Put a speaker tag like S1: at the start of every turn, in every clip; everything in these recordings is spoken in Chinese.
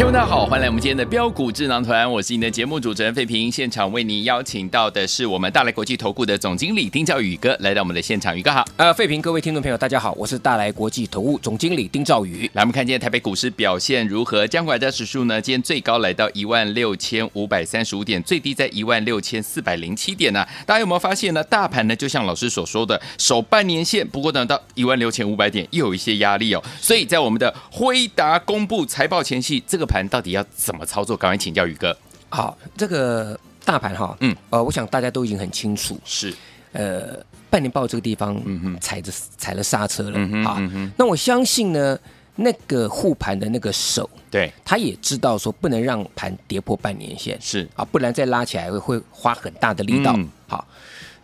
S1: 听众大家好，欢迎来我们今天的标股智囊团，我是你的节目主持人费平。现场为您邀请到的是我们大来国际投顾的总经理丁兆宇哥来到我们的现场，宇哥好。
S2: 呃，费平，各位听众朋友，大家好，我是大来国际投顾总经理丁兆宇。
S1: 来，我们看今天台北股市表现如何？加权指数呢？今天最高来到一万六千五百三十五点，最低在一万六千四百零七点呢、啊。大家有没有发现呢？大盘呢，就像老师所说的，守半年线，不过等到一万六千五百点又有一些压力哦。所以在我们的辉达公布财报前夕，这个盘到底要怎么操作？赶快请教宇哥。
S2: 好，这个大盘哈，嗯，呃，我想大家都已经很清楚，
S1: 是，
S2: 呃，半年报这个地方，嗯哼，踩着踩了刹车了，
S1: 嗯嗯哼，
S2: 那我相信呢，那个护盘的那个手，
S1: 对，
S2: 他也知道说不能让盘跌破半年线，
S1: 是。
S2: 啊，不然再拉起来会会花很大的力道。嗯、好，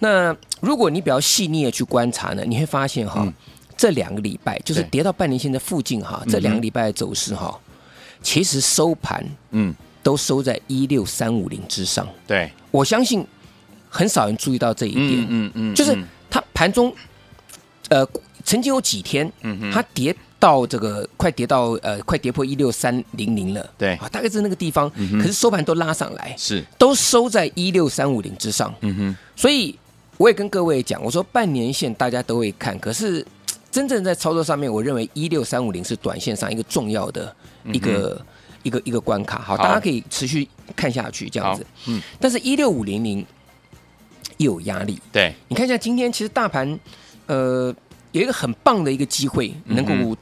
S2: 那如果你比较细腻的去观察呢，你会发现哈，嗯、这两个礼拜就是跌到半年线的附近哈，这两个礼拜的走势哈。其实收盘，嗯，都收在一六三五零之上。
S1: 对，
S2: 我相信很少人注意到这一点。嗯嗯，嗯就是它盘中，呃，曾经有几天，嗯哼，它跌到这个快跌到呃快跌破一六三零零了。
S1: 对
S2: 啊，大概是那个地方。嗯，可是收盘都拉上来，
S1: 是
S2: 都收在一六三五零之上。嗯哼，所以我也跟各位讲，我说半年线大家都会看，可是真正在操作上面，我认为一六三五零是短线上一个重要的。一个、嗯、一个一个关卡，好，好大家可以持续看下去，这样子。嗯，但是，一六五零零又有压力。
S1: 对，
S2: 你看一下今天，其实大盘呃有一个很棒的一个机会，能够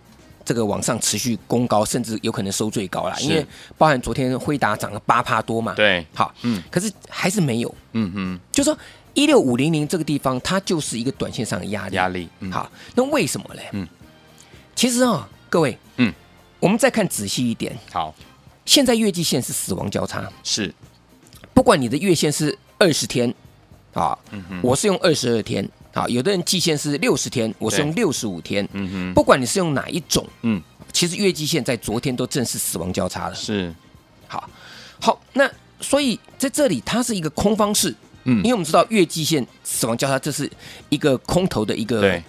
S2: 这个往上持续攻高，甚至有可能收最高了。因为包含昨天辉达涨了八趴多嘛。
S1: 对，
S2: 好，嗯，可是还是没有。嗯
S1: 哼，
S2: 就说一六五零零这个地方，它就是一个短线上的压力。
S1: 压力。
S2: 嗯、好，那为什么嘞？嗯，其实啊、哦，各位，嗯。我们再看仔细一点。
S1: 好，
S2: 现在月季线是死亡交叉，
S1: 是，
S2: 不管你的月线是二十天，啊，嗯哼，我是用二十二天，啊，有的人季线是六十天，我是用六十五天，嗯哼，不管你是用哪一种，嗯，其实月季线在昨天都正式死亡交叉了，
S1: 是，
S2: 好，好，那所以在这里它是一个空方式，嗯，因为我们知道月季线死亡交叉，这是一个空头的一个对。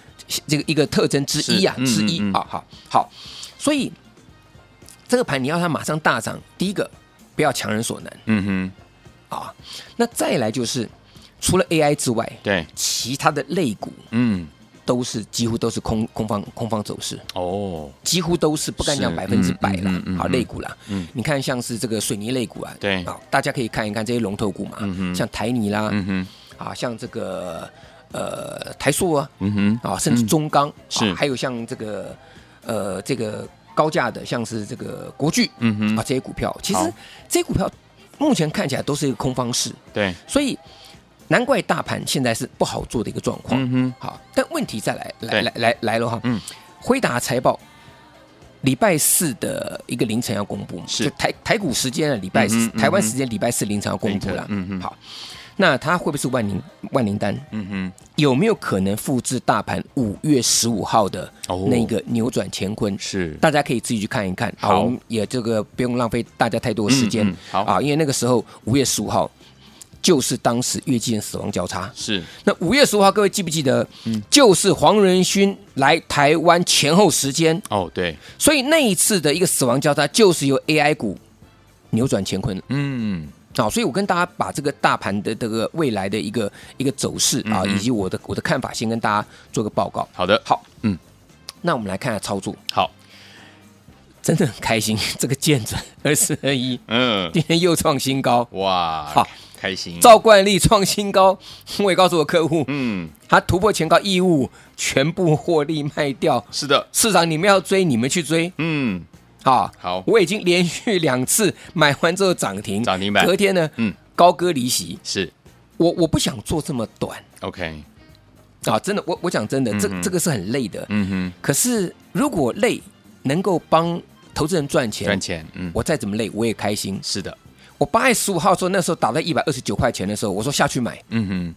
S2: 这个一个特征之一啊，之一，啊好好，所以。这个盘你要它马上大涨，第一个不要强人所难，嗯哼，啊，那再来就是除了 AI 之外，
S1: 对，
S2: 其他的类股，嗯，都是几乎都是空空方空方走势，哦，几乎都是不敢讲百分之百了，好类股啦，嗯，你看像是这个水泥类股啊，
S1: 对，
S2: 啊，大家可以看一看这些龙头股嘛，嗯哼，像台泥啦，嗯哼，啊，像这个呃台塑啊，嗯哼，啊，甚至中钢是，还有像这个呃这个。高价的，像是这个国巨，嗯哼，啊，这些股票，其实这些股票目前看起来都是一个空方式，
S1: 对，
S2: 所以难怪大盘现在是不好做的一个状况，嗯哼，好，但问题再来，来来来来了哈，嗯，辉达财报礼拜四的一个凌晨要公布，是。就台台股时间的礼拜四，台湾时间礼拜四凌晨要公布了，嗯哼，好。那它会不会是万灵万灵丹？嗯哼，有没有可能复制大盘五月十五号的那个扭转乾坤？是，大家可以自己去看一看。好，也这个不用浪费大家太多时间。好。啊，因为那个时候五月十五号就是当时月季线死亡交叉。是，那五月十五号各位记不记得？嗯，就是黄仁勋来台湾前后时间。
S1: 哦，对。
S2: 所以那一次的一个死亡交叉，就是由 AI 股扭转乾坤。嗯。好，所以我跟大家把这个大盘的这个未来的一个一个走势啊，以及我的我的看法，先跟大家做个报告。
S1: 好的，
S2: 好，嗯，那我们来看下操作。
S1: 好，
S2: 真的很开心，这个剑准二四二一，嗯，今天又创新高，
S1: 哇，好开心。
S2: 照惯例创新高，我也告诉我客户，嗯，他突破前高义务全部获利卖掉。
S1: 是的，
S2: 市场你们要追，你们去追，嗯。好，
S1: 好，
S2: 我已经连续两次买完之后涨停，
S1: 涨停板，
S2: 隔天呢，嗯，高歌离席，
S1: 是。
S2: 我我不想做这么短
S1: ，OK，
S2: 啊，真的，我我讲真的，
S1: 这
S2: 这个是很累的，
S1: 嗯哼，
S2: 可是如果累能够帮投资人赚钱，
S1: 赚钱，嗯，
S2: 我再怎么累我也开心。
S1: 是的，
S2: 我八月十五号的时候，那时候打到一百二十九块钱的时候，我说下去买。
S1: 嗯哼，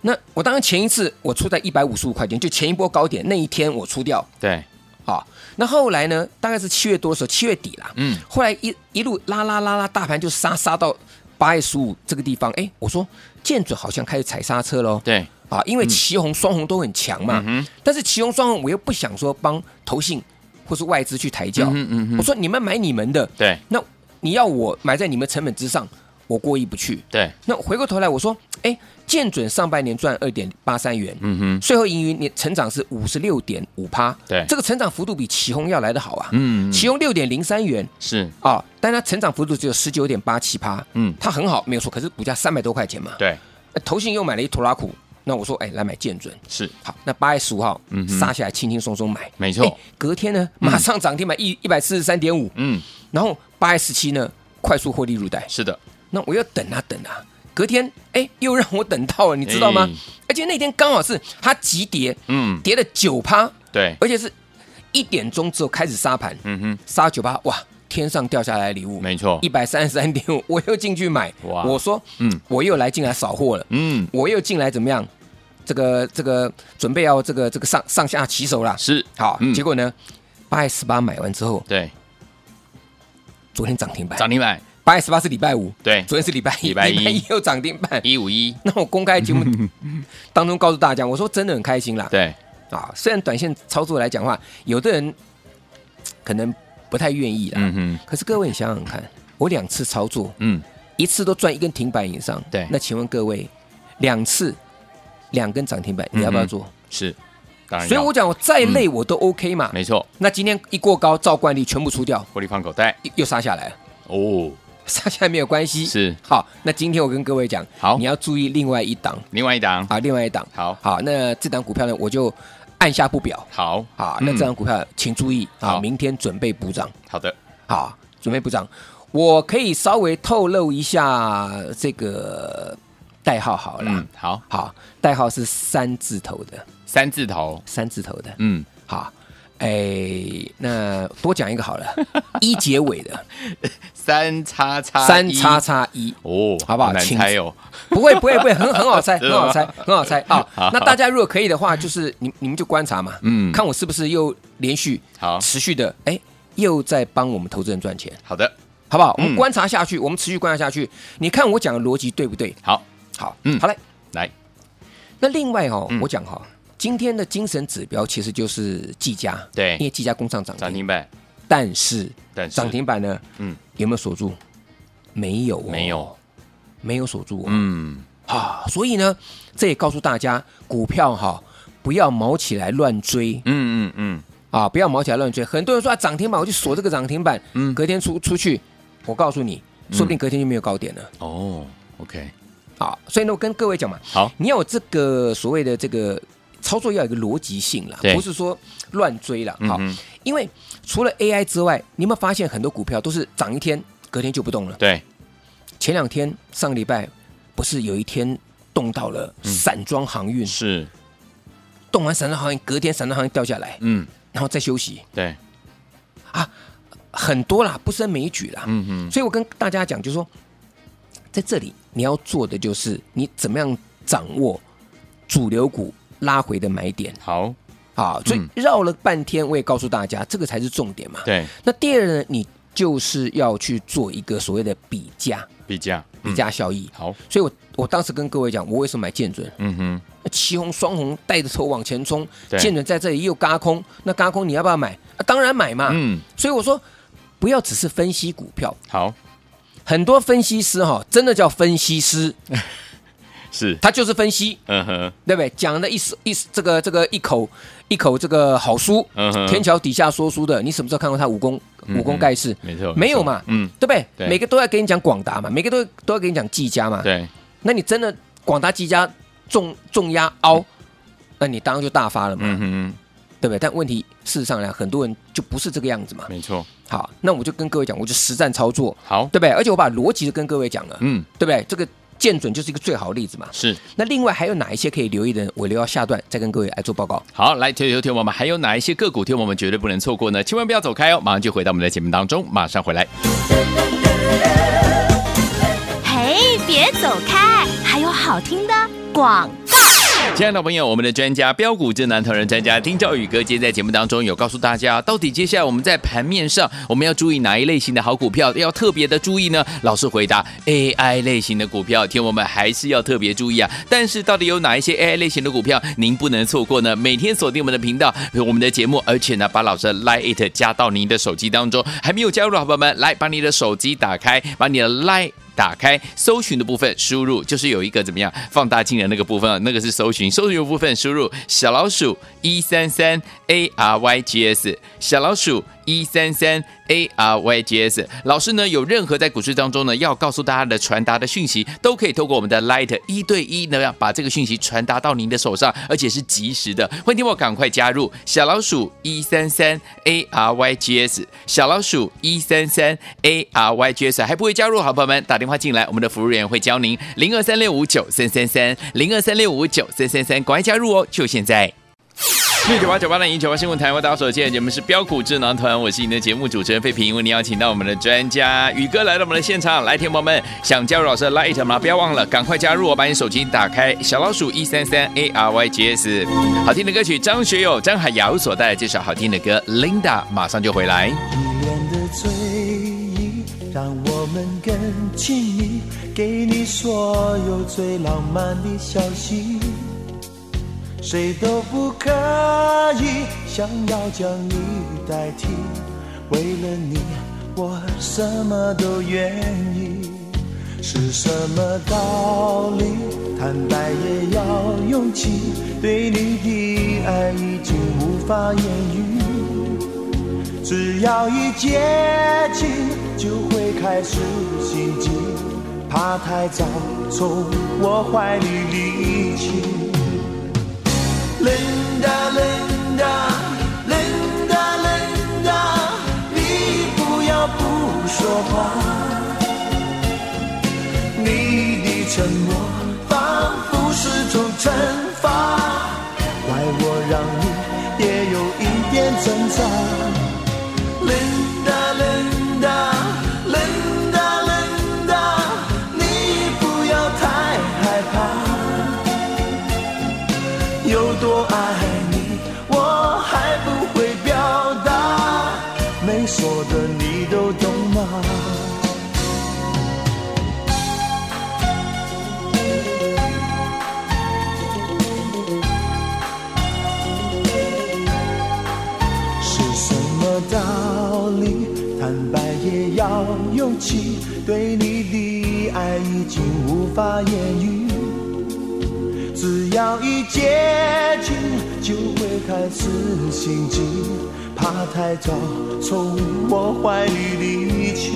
S2: 那我当然前一次我出在一百五十五块钱，就前一波高点那一天我出掉。
S1: 对，
S2: 啊。那后来呢，大概是七月多的时候，七月底啦，
S1: 嗯，
S2: 后来一一路拉拉拉拉，大盘就杀杀到八月十五这个地方，哎，我说建准好像开始踩刹车喽。
S1: 对，
S2: 啊，因为旗红双红都很强嘛，
S1: 嗯
S2: 但是旗红双红我又不想说帮投信或是外资去抬轿，
S1: 嗯嗯嗯
S2: 我说你们买你们的，
S1: 对，
S2: 那你要我买在你们成本之上，我过意不去。
S1: 对，
S2: 那回过头来我说，哎，建准上半年赚二点八三元，
S1: 嗯哼，
S2: 税后盈余年成长是五十六点五趴，
S1: 对。
S2: 这个成长幅度比启宏要来得好啊，
S1: 嗯
S2: 启宏六点零三元。
S1: 是，
S2: 啊，但它成长幅度只有十九点八七趴，
S1: 嗯。
S2: 它很好，没有错，可是股价三百多块钱嘛，
S1: 对，
S2: 呃投信又买了一拖拉库，那我说，哎，来买建准。
S1: 是，
S2: 好，那八月十五号，
S1: 嗯哼。
S2: 杀下来，轻轻松松买，
S1: 没错
S2: 哎隔天呢，马上涨停买一一百四十三点五，
S1: 嗯，
S2: 然后八月十七呢，快速获利入袋。
S1: 是的，
S2: 那我要等啊等啊，隔天哎，又让我等到了，你知道吗
S1: 哎？
S2: 而且那天刚好是它急跌，
S1: 嗯，
S2: 跌了九趴，
S1: 对，
S2: 而且是一点钟之后开始杀盘，
S1: 嗯哼，
S2: 杀九趴，哇，天上掉下来的礼物，
S1: 没错。
S2: 一，百三十三点五，我又进去买，
S1: 哇。
S2: 我说，
S1: 嗯。
S2: 我又来进来扫货了，
S1: 嗯，
S2: 我又进来怎么样？这个这个准备要这个这个上上下起手啦。
S1: 是，
S2: 好，
S1: 嗯。
S2: 结果呢，八月十八买完之后，
S1: 对，
S2: 昨天涨停板。
S1: 涨停板，
S2: 八月十八是礼拜五，
S1: 对，
S2: 昨天是礼拜一，
S1: 礼拜一。
S2: 又涨停板。
S1: 一五一，
S2: 那我公开节目 当中告诉大家，我说真的很开心啦。
S1: 对，
S2: 啊，虽然短线操作来讲的话，有的人可能不太愿意啦。
S1: 嗯哼，
S2: 可是各位，你想想看，我两次操作，
S1: 嗯，
S2: 一次都赚一根停板以上。
S1: 对。
S2: 那请问各位，两次两根涨停板，你要不要做？
S1: 是，当然，
S2: 所以我讲，我再累我都 OK 嘛。
S1: 没错，
S2: 那今天一过高，照惯例全部出掉，
S1: 获利放口袋，
S2: 又又杀下来了，
S1: 哦，
S2: 杀下来没有关系。
S1: 是，
S2: 好，那今天我跟各位讲，
S1: 好。
S2: 你要注意另外一档。
S1: 另外一档，
S2: 啊，另外一档。
S1: 好，
S2: 好，那这档股票呢，我就按下不表。
S1: 好，
S2: 好，
S1: 嗯
S2: 那这张股票请注意啊，
S1: 好
S2: 明天准备补涨。
S1: 好的，
S2: 好，准备补涨。我可以稍微透露一下这个代号好了。
S1: 嗯，好，
S2: 好，代号是三字头的，
S1: 三字头，
S2: 三字头的。
S1: 嗯，
S2: 好，哎，那多讲一个好了，一结尾的，
S1: 三叉叉
S2: 三叉叉一，
S1: 哦，
S2: 好不好？
S1: 难
S2: 请
S1: 猜哦，
S2: 不会不会不会，很很好猜，很好猜，很好猜。啊。那大家如果可以的话，就是你你们就观察嘛，
S1: 嗯。
S2: 看我是不是又连续
S1: 好。
S2: 持续的，哎，又在帮我们投资人赚钱，
S1: 好的，
S2: 好不好？我
S1: 嗯。
S2: 们观察下去，我们持续观察下去，你看我讲的逻辑对不对？
S1: 好，
S2: 好，
S1: 嗯。
S2: 好嘞。
S1: 来，
S2: 那另外哦，
S1: 嗯。
S2: 我讲哈，今天的精神指标其实就是技嘉，
S1: 对。
S2: 因为技嘉攻上涨停，
S1: 涨停板，
S2: 但是涨停板呢，
S1: 嗯，
S2: 有没有锁住？没有、哦，
S1: 没有，
S2: 没有锁住、哦，
S1: 嗯，
S2: 啊，所以呢，这也告诉大家，股票哈不要毛起来乱追。
S1: 嗯嗯嗯，
S2: 啊，不要毛起来乱追。很多人说啊，涨停板我就锁这个涨停板，
S1: 嗯。
S2: 隔天出出去，我告诉你，说不定隔天就没有高点了、
S1: 哦，OK，
S2: 好。所以呢，我跟各位讲嘛，
S1: 好，
S2: 你要有这个所谓的这个操作要有一个逻辑性啦，不是说乱追啦。好，
S1: 嗯
S2: 因为除了 AI 之外，你有没有发现很多股票都是涨一天，隔天就不动了？
S1: 对，
S2: 前两天上个礼拜不是有一天动到了散装航运，
S1: 是，
S2: 动完散装航运，隔天散装航运掉下来，
S1: 嗯，
S2: 然后再休息，
S1: 对，啊
S2: 很多啦，不胜枚举啦。
S1: 嗯哼，
S2: 所以我跟大家讲，就是说，在这里你要做的就是你怎么样掌握主流股拉回的买点
S1: 好，
S2: 好。所以
S1: 嗯
S2: 绕了半天，我也告诉大家，这个才是重点嘛。
S1: 对，
S2: 那第二呢，你就是要去做一个所谓的比价、
S1: 比价，
S2: 比
S1: 嗯，
S2: 价效益。
S1: 好，
S2: 所以我我当时跟各位讲，我为什么买建准？
S1: 嗯哼，
S2: 旗红双红带着头往前冲，
S1: 对
S2: 建准在这里又嘎空，那嘎空你要不要买？啊，当然买嘛。
S1: 嗯，
S2: 所以我说，不要只是分析股票，
S1: 好，
S2: 很多分析师哈，真的叫分析师，
S1: 是，
S2: 他就是分析，
S1: 嗯哼，
S2: 对不对？讲的一手一这个这个一口一口这个好书，
S1: 嗯哼，
S2: 天桥底下说书的，你什么时候看过他武功
S1: 嗯
S2: 武功盖世？
S1: 没错，
S2: 没有嘛，
S1: 嗯，
S2: 对不对？
S1: 对
S2: 每个都在给你讲广达嘛，每个都都要给你讲技嘉嘛。
S1: 对，
S2: 那你真的广达技嘉重重压凹，那你当然就大发了嘛，
S1: 嗯哼，
S2: 对不对？但问题事实上呢，很多人就不是这个样子嘛。
S1: 没错，
S2: 好，那我就跟各位讲，我就实战操作，
S1: 好，
S2: 对不对？而且我把逻辑都跟各位讲了，
S1: 嗯，
S2: 对不对？这个见准就是一个最好的例子嘛。
S1: 是。
S2: 那另外还有哪一些可以留意的？我留到下段再跟各位来做报告。
S1: 好，来，听听我们还有哪一些个股，听我们绝对不能错过呢？千万不要走开哦，马上就回到我们的节目当中，马上回来。
S3: 嘿，别走开，还有好听的广告。
S1: 亲爱的朋友，我们的专家标股智囊团专家丁兆宇哥，今天在节目当中有告诉大家，到底接下来我们在盘面上我们要注意哪一类型的好股票，要特别的注意呢？老师回答，AI 类型的股票，听我们还是要特别注意啊。但是到底有哪一些 AI 类型的股票您不能错过呢？每天锁定我们的频道，我们的节目，而且呢，把老师的 Line It 加到您的手机当中。还没有加入的好朋友们，来把你的手机打开，把你的 Line。打开搜寻的部分，输入就是有一个怎么样放大镜的那个部分，那个是搜寻。搜寻的部分输入小老鼠一三三 A R Y G S，小老鼠一三三。A R Y G S 老师呢，有任何在股市当中呢要告诉大家的传达的讯息，都可以透过我们的 Light 一对一呢，把这个讯息传达到您的手上，而且是及时的。欢迎听我赶快加入小老鼠一三三 A R Y G S，小老鼠一三三 A R Y G S，还不会加入好朋友们打电话进来，我们的服务员会教您零二三六五九三三三零二三六五九三三三，赶快加入哦，就现在。六九八九八零九八新闻台，我大家所见，节目是标股智囊团，我是你的节目主持人费平，为您邀请到我们的专家宇哥来到我们的现场，来，听友们想加入老师的 Light 吗？不要忘了，赶快加入我，把你手机打开，小老鼠一三三 A R Y G S，好听的歌曲，张学友、张海瑶所带来这首好听的歌，Linda 马上就回来。
S4: 一脸的醉意，让我们更亲密，给你所有最浪漫的消息。谁都不可以想要将你代替，为了你，我什么都愿意。是什么道理？坦白也要勇气。对你的爱已经无法言语，只要一接近，就会开始心悸，怕太早从我怀里离去。冷哒冷哒冷哒冷哒你不要不说话你的沉默仿佛是种惩罚怪我让你也有一点挣扎。多爱你，我还不会表达，没说的你都懂吗？是什么道理？坦白也要勇气，对你的爱已经无法言语。只要一接近，就会开始心悸，怕太早从我怀里离去。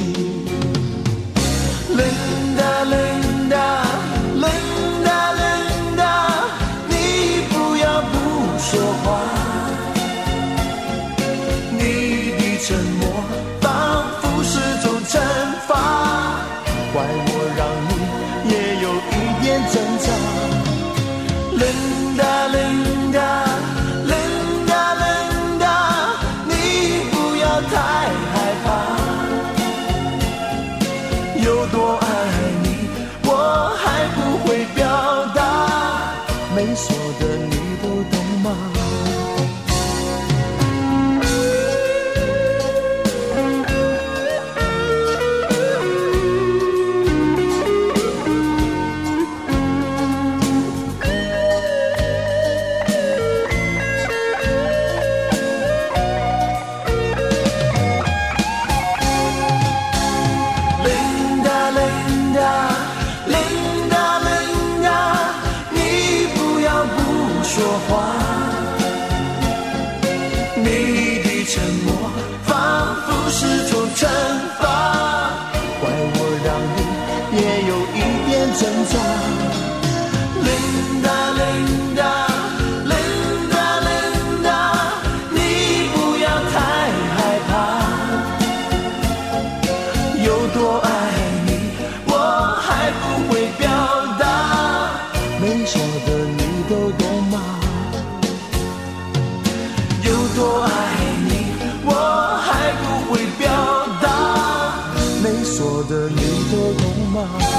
S4: 都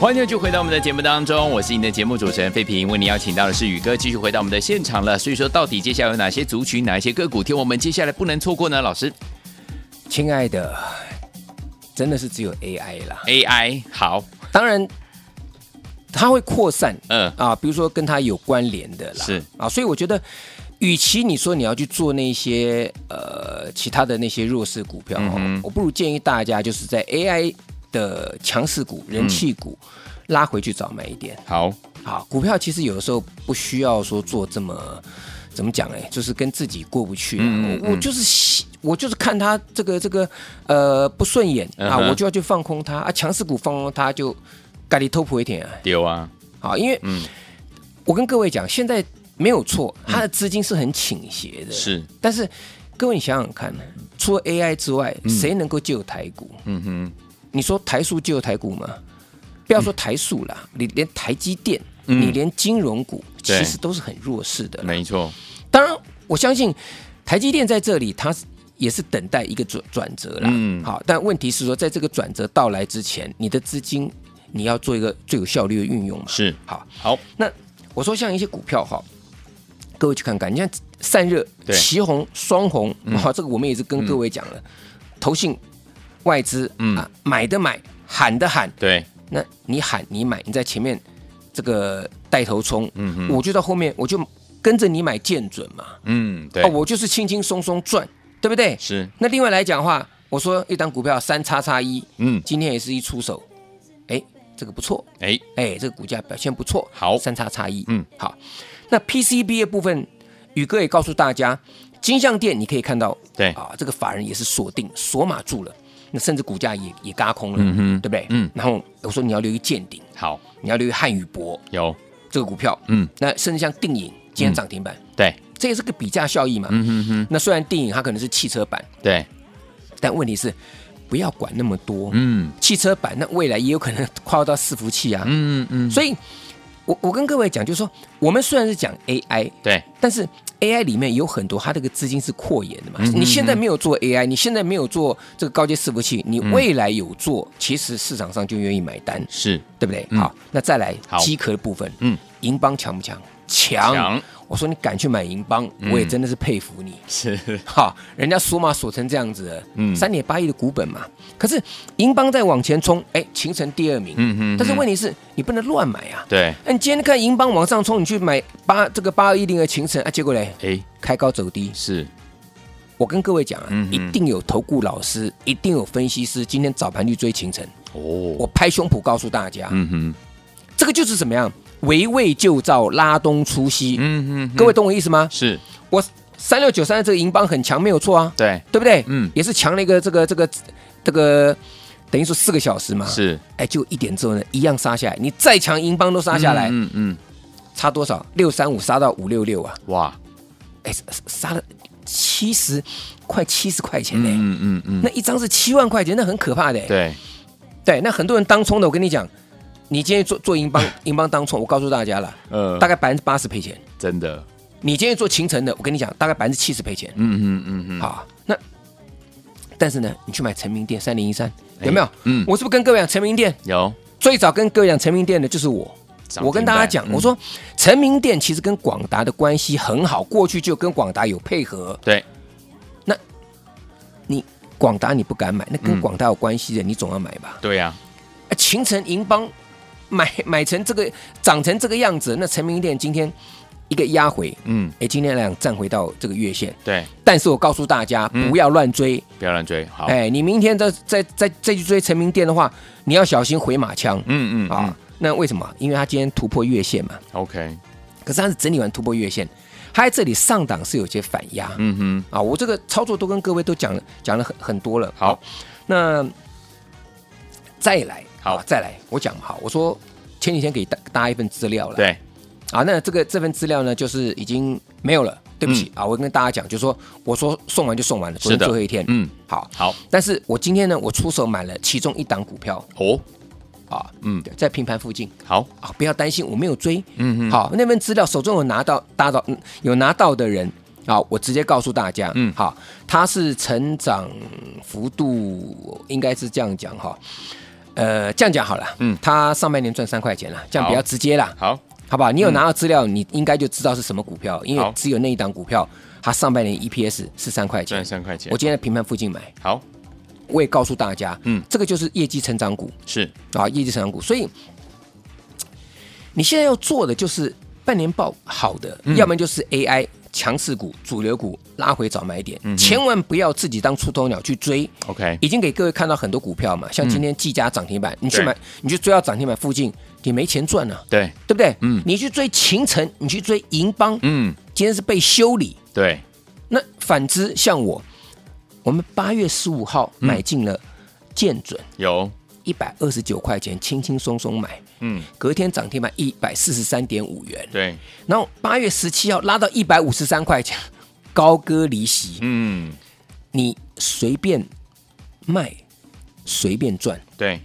S1: 欢迎就回到我们的节目当中，我是你的节目主持人费平，为你邀请到的是宇哥，继续回到我们的现场了。所以说，到底接下来有哪些族群、哪一些个股，听我们接下来不能错过呢？老师，
S2: 亲爱的，真的是只有 AI 啦
S1: ，AI 好，
S2: 当然它会扩散，
S1: 嗯
S2: 啊，比如说跟它有关联的啦，
S1: 是
S2: 啊，所以我觉得，与其你说你要去做那些呃其他的那些弱势股票，嗯、我不如建议大家就是在 AI。的强势股、人气股、嗯、拉回去找买一点。
S1: 好，
S2: 好，股票其实有的时候不需要说做这么怎么讲哎，就是跟自己过不去、啊嗯嗯我。我就是我就是看他这个这个呃不顺眼、嗯、啊，我就要去放空它啊。强势股放空它就咖喱偷普一点啊，
S1: 有啊。
S2: 好，因为嗯，我跟各位讲，现在没有错，它的资金是很倾斜的。
S1: 是、嗯，
S2: 但是各位你想想看，除了 AI 之外，谁能够救台股？
S1: 嗯哼。
S2: 你说台塑就有台股吗？不要说台塑啦，嗯、你连台积电，
S1: 嗯、
S2: 你连金融股其实都是很弱势的。
S1: 没错，
S2: 当然我相信台积电在这里，它也是等待一个转转折啦。
S1: 嗯，
S2: 好，但问题是说，在这个转折到来之前，你的资金你要做一个最有效率的运用嘛？
S1: 是，
S2: 好，
S1: 好。
S2: 那我说像一些股票哈，各位去看看，你看散热、旗红、双红，好、嗯，这个我们也是跟各位讲了，嗯、投信。外资嗯。啊，买的买，喊的喊，
S1: 对，
S2: 那你喊你买，你在前面这个带头冲，
S1: 嗯哼，
S2: 我就到后面我就跟着你买见准嘛，
S1: 嗯，对，
S2: 哦，我就是轻轻松松赚，对不对？
S1: 是。
S2: 那另外来讲的话，我说一档股票三叉叉一，嗯，今天也是一出手，哎，这个不错，
S1: 哎。
S2: 哎，这个股价表现不错，
S1: 好，
S2: 三叉叉一，
S1: 嗯，
S2: 好。那 PCB 的部分，宇哥也告诉大家，金像店你可以看到，
S1: 对。
S2: 啊，这个法人也是锁定锁码住了。那甚至股价也也嘎空了，
S1: 嗯哼，
S2: 对不对？
S1: 嗯，
S2: 然后我说你要留意见顶，
S1: 好，
S2: 你要留意汉语博，
S1: 有。
S2: 这个股票，
S1: 嗯，
S2: 那甚至像定影今天涨停板，
S1: 对，
S2: 这也是个比价效益嘛，
S1: 嗯哼哼。
S2: 那虽然定影它可能是汽车版，
S1: 对，
S2: 但问题是不要管那么多，
S1: 嗯，
S2: 汽车版那未来也有可能跨到伺服器啊，
S1: 嗯嗯，
S2: 所以我我跟各位讲，就是说我们虽然是讲 AI，
S1: 对，
S2: 但是。AI 里面有很多，它这个资金是扩延的嘛。你现在没有做 AI，你现在没有做这个高阶伺服器，你未来有做，其实市场上就愿意买单，
S1: 是
S2: 对不对？好，那再来机壳的部分，嗯，银邦强不强？强。我说你敢去买银邦，我也真的是佩服你。
S1: 是，
S2: 哈，人家锁码锁成这样子，嗯，三点八亿的股本嘛。可是银邦在往前冲，哎，秦城第二名，嗯嗯。但是问题是你不能乱买啊。
S1: 对。
S2: 那你今天看银邦往上冲，你去买八这个八二一零的秦城啊，结果嘞，
S1: 哎，
S2: 开高走低。
S1: 是。
S2: 我跟各位讲啊，一定有投顾老师，一定有分析师，今天早盘去追秦城。
S1: 哦。
S2: 我拍胸脯告诉大家，
S1: 嗯哼，
S2: 这个就是怎么样？围魏救赵，拉东出西。嗯嗯，各位懂我意思吗？
S1: 是
S2: 我三六九三的这个银邦很强，没有错啊。
S1: 对，
S2: 对不对？
S1: 嗯，
S2: 也是强了一个这个这个这个，等于说四个小时嘛。
S1: 是，
S2: 哎，就一点之后呢，一样杀下来。你再强银邦都杀下来。
S1: 嗯嗯，
S2: 差多少？六三五杀到五六六啊！
S1: 哇，
S2: 哎，杀了七十，快七十块钱呢。
S1: 嗯嗯嗯，
S2: 那一张是七万块钱，那很可怕的。
S1: 对，
S2: 对，那很多人当冲的，我跟你讲。你今天做做银邦银邦当冲，我告诉大家了，呃，大概百分之八十赔钱，
S1: 真的。
S2: 你今天做秦城的，我跟你讲，大概百分之七十赔钱。
S1: 嗯嗯嗯嗯。
S2: 好，那但是呢，你去买成名店三零一三有没有？
S1: 嗯，
S2: 我是不是跟各位讲成名店
S1: 有？
S2: 最早跟各位讲成名店的就是我。我跟大家讲，我说成名店其实跟广达的关系很好，过去就跟广达有配合。
S1: 对。
S2: 那你广达你不敢买，那跟广达有关系的，你总要买吧？
S1: 对呀。
S2: 秦城银邦。买买成这个长成这个样子，那成名店今天一个压回，嗯，哎，今天来讲站回到这个月线，
S1: 对。
S2: 但是我告诉大家，不要乱追，
S1: 不要乱追，好。
S2: 哎，你明天再再再再去追成名店的话，你要小心回马枪，
S1: 嗯嗯
S2: 啊。那为什么？因为他今天突破月线嘛
S1: ，OK。
S2: 可是他是整理完突破月线，他在这里上档是有些反压，
S1: 嗯哼。
S2: 啊，我这个操作都跟各位都讲了讲了很很多了，
S1: 好。
S2: 那再来。
S1: 好，
S2: 再来，我讲好，我说前几天给大大家一份资料了，
S1: 对，
S2: 啊，那这个这份资料呢，就是已经没有了。对不起、嗯、啊，我跟大家讲，就是说，我说送完就送完了，昨天最后一天。嗯，好，好。但是我今天呢，我出手买了其中一档股票。哦，啊，嗯，在平盘附近。好啊，不要担心，我没有追。嗯嗯。好，那份资料手中有拿到，达到有拿到的人啊，我直接告诉大家。嗯，好，它是成长幅度应该是这样讲哈。呃，这样讲好了。嗯，他上半年赚三块钱了，这样比较直接啦。好。好不好？你有拿到资料，嗯、你应该就知道是什么股票，因为只有那一档股票，它上半年 EPS 是三块钱，三块钱。我今天在平盘附近买。好，我也告诉大家，嗯，这个就是业绩成长股，是啊，业绩成长股。所以你现在要做的就是半年报好的，嗯、要么就是 AI 强势股、主流股拉回找买点，嗯、千万不要自己当出头鸟去追。OK，已经给各位看到很多股票嘛，像今天技嘉涨停板，嗯、你去买，你去追到涨停板附近。你没钱赚啊，对。对不对？嗯，你去追秦城，你去追银邦，嗯，今天是被修理。对，那反之，像我，我们八月十五号买进了建准，有。一百二十九块钱，轻轻松松买，嗯，隔天涨停板一百四十三点五元，对，然后八月十七号拉到一百五十三块钱，高歌离席，嗯，你随便卖，随便赚，对。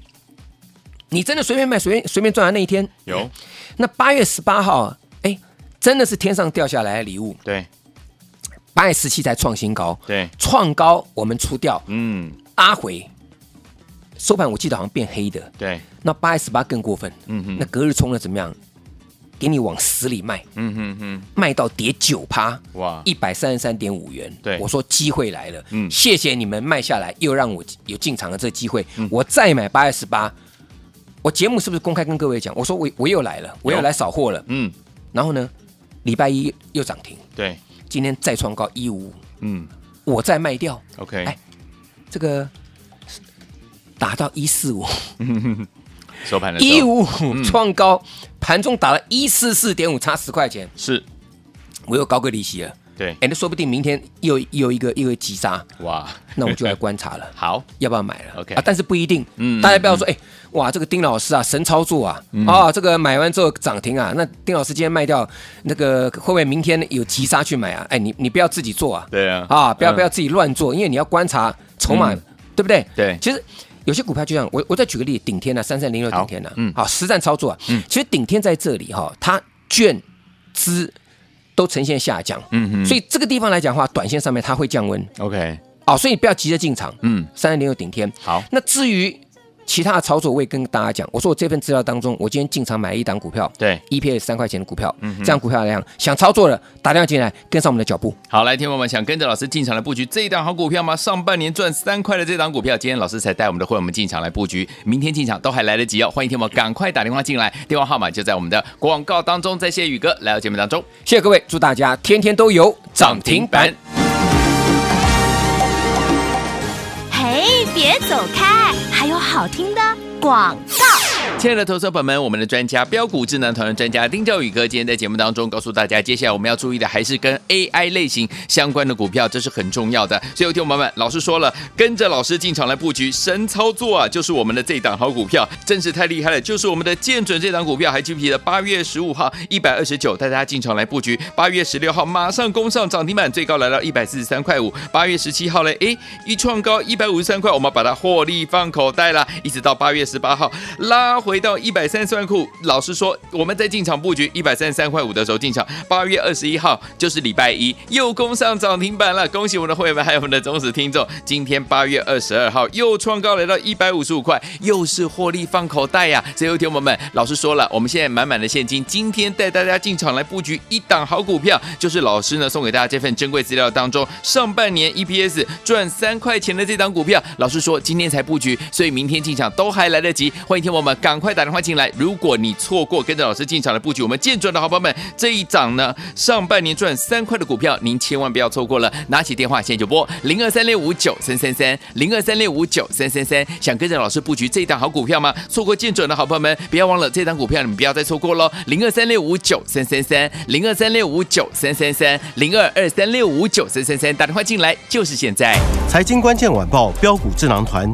S2: 你真的随便卖，随便随便赚的那一天？有？那八月十八号，哎，真的是天上掉下来的礼物。对，八月十七才创新高。对，创高我们出掉。嗯，阿回收盘，我记得好像变黑的。对，那八月十八更过分。嗯哼，那隔日冲了怎么样？给你往死里卖。嗯哼哼，卖到跌九趴。哇，一百三十三点五元。对，我说机会来了。嗯，谢谢你们卖下来，又让我有进场的这个机会。我再买八月十八。我节目是不是公开跟各位讲？我说我我又来了，我又来扫货了。嗯，然后呢，礼拜一又涨停。对，今天再创高一五五。嗯，我再卖掉。OK，哎，这个打到一四五，收盘的一五五创高，盘中打了一四四点五，差十块钱。是，我又高个利息了。对，哎，那说不定明天又又一个又一个急杀。哇，那我就来观察了。好，要不要买了？OK 啊，但是不一定。嗯，大家不要说，哎。哇，这个丁老师啊，神操作啊！嗯、啊，这个买完之后涨停啊，那丁老师今天卖掉，那个会不会明天有急杀去买啊？哎，你你不要自己做啊！对啊，啊，不要不要自己乱做，嗯、因为你要观察筹码，嗯、对不对？对，其实有些股票就像，我我再举个例，顶天啊，三三零六顶天啊，嗯，好，实战操作啊，嗯，其实顶天在这里哈，它券资都呈现下降，嗯嗯，所以这个地方来讲的话，短线上面它会降温，OK，哦，所以不要急着进场，嗯，三三零六顶天，好，那至于。其他的操作我也跟大家讲，我说我这份资料当中，我今天进场买了一档股票，对，EPS 三块钱的股票，嗯，这样股票来讲，想操作的打电话进来，跟上我们的脚步。
S1: 好，来，听友们想跟着老师进场来布局这一档好股票吗？上半年赚三块的这档股票，今天老师才带我们的会员们进场来布局，明天进场都还来得及哦。欢迎听友们赶快打电话进来，电话号码就在我们的广告当中。再谢谢宇哥来到节目当中，
S2: 谢谢各位，祝大家天天都有涨停板。
S3: 嘿，别走开，好听的广告。
S1: 亲爱的投资者朋友们，我们的专家标股智囊团的专家丁兆宇哥今天在节目当中告诉大家，接下来我们要注意的还是跟 AI 类型相关的股票，这是很重要的。所以，有听众朋友们，老师说了，跟着老师进场来布局神操作啊，就是我们的这档好股票，真是太厉害了，就是我们的建准这档股票。还记不记得八月十五号一百二十九带大家进场来布局，八月十六号马上攻上涨停板，最高来到一百四十三块五。八月十七号嘞，哎，一创高一百五十三块，我们把它获利放口袋了，一直到八月十八号拉。回回到一百三十万库，老实说，我们在进场布局一百三十三块五的时候进场，八月二十一号就是礼拜一，又攻上涨停板了。恭喜我们的会员们，还有我们的忠实听众。今天八月二十二号又创高来到一百五十五块，又是获利放口袋呀。最后听我们，老师说了，我们现在满满的现金，今天带大家进场来布局一档好股票，就是老师呢送给大家这份珍贵资料当中，上半年 EPS 赚三块钱的这档股票。老师说今天才布局，所以明天进场都还来得及。欢迎听我们赶。快打电话进来！如果你错过跟着老师进场的布局，我们建准的好朋友们，这一档呢，上半年赚三块的股票，您千万不要错过了。拿起电话现在就拨零二三六五九三三三零二三六五九三三三，想跟着老师布局这一档好股票吗？错过建准的好朋友们，不要忘了这档股票，你们不要再错过喽！零二三六五九三三三零二三六五九三三三零二二三六五九三三三，打电话进来就是现在。
S5: 财经关键晚报标股智囊团